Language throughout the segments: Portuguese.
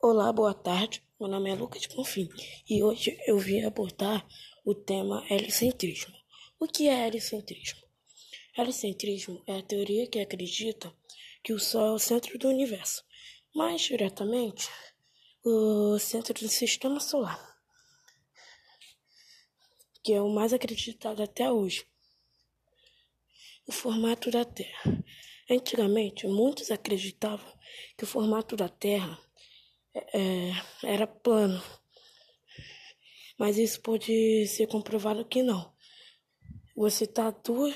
Olá, boa tarde. Meu nome é Lucas Bonfim e hoje eu vim abordar o tema helicentrismo. O que é helicentrismo? Helicentrismo é a teoria que acredita que o Sol é o centro do universo, mais diretamente, o centro do sistema solar, que é o mais acreditado até hoje. O formato da Terra. Antigamente, muitos acreditavam que o formato da Terra é, era plano, mas isso pode ser comprovado que não. Vou citar duas,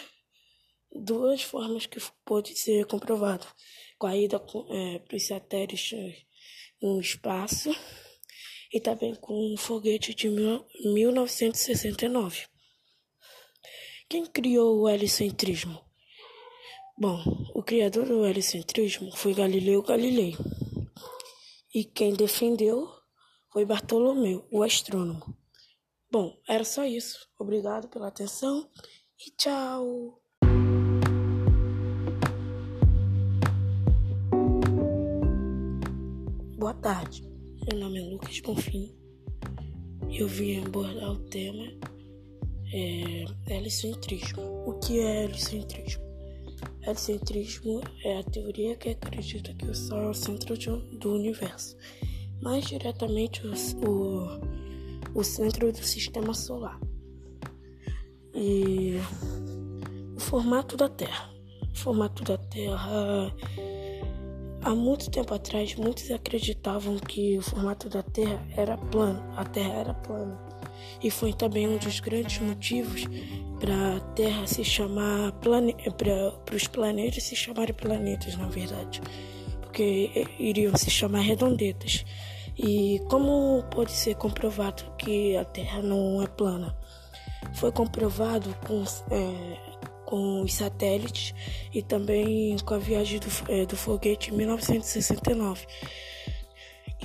duas formas que pode ser comprovado: com a ida é, para os satélites no espaço e também com um foguete de mil, 1969. Quem criou o helicentrismo? Bom, o criador do helicentrismo foi Galileu Galilei. E quem defendeu foi Bartolomeu, o astrônomo. Bom, era só isso. Obrigado pela atenção e tchau! Boa tarde, meu nome é Lucas Bonfim eu vim abordar o tema é, helicentrismo. O que é helicentrismo? Helicentrismo é a teoria que acredita que o Sol é o centro do universo, mais diretamente o, o, o centro do sistema solar. E o formato da Terra. O formato da Terra. Há muito tempo atrás, muitos acreditavam que o formato da Terra era plano, a Terra era plana. E foi também um dos grandes motivos para a Terra se chamar para os planetas se chamarem planetas, na verdade, porque iriam se chamar redondetas. E como pode ser comprovado que a Terra não é plana? Foi comprovado com, é, com os satélites e também com a viagem do, é, do foguete em 1969.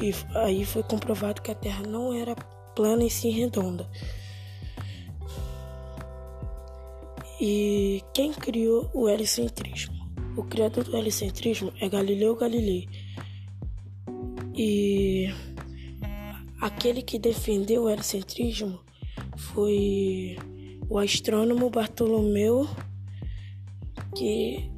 E aí foi comprovado que a Terra não era plana e sim redonda. E quem criou o helicentrismo? O criador do helicentrismo é Galileu Galilei. E aquele que defendeu o helicentrismo foi o astrônomo Bartolomeu que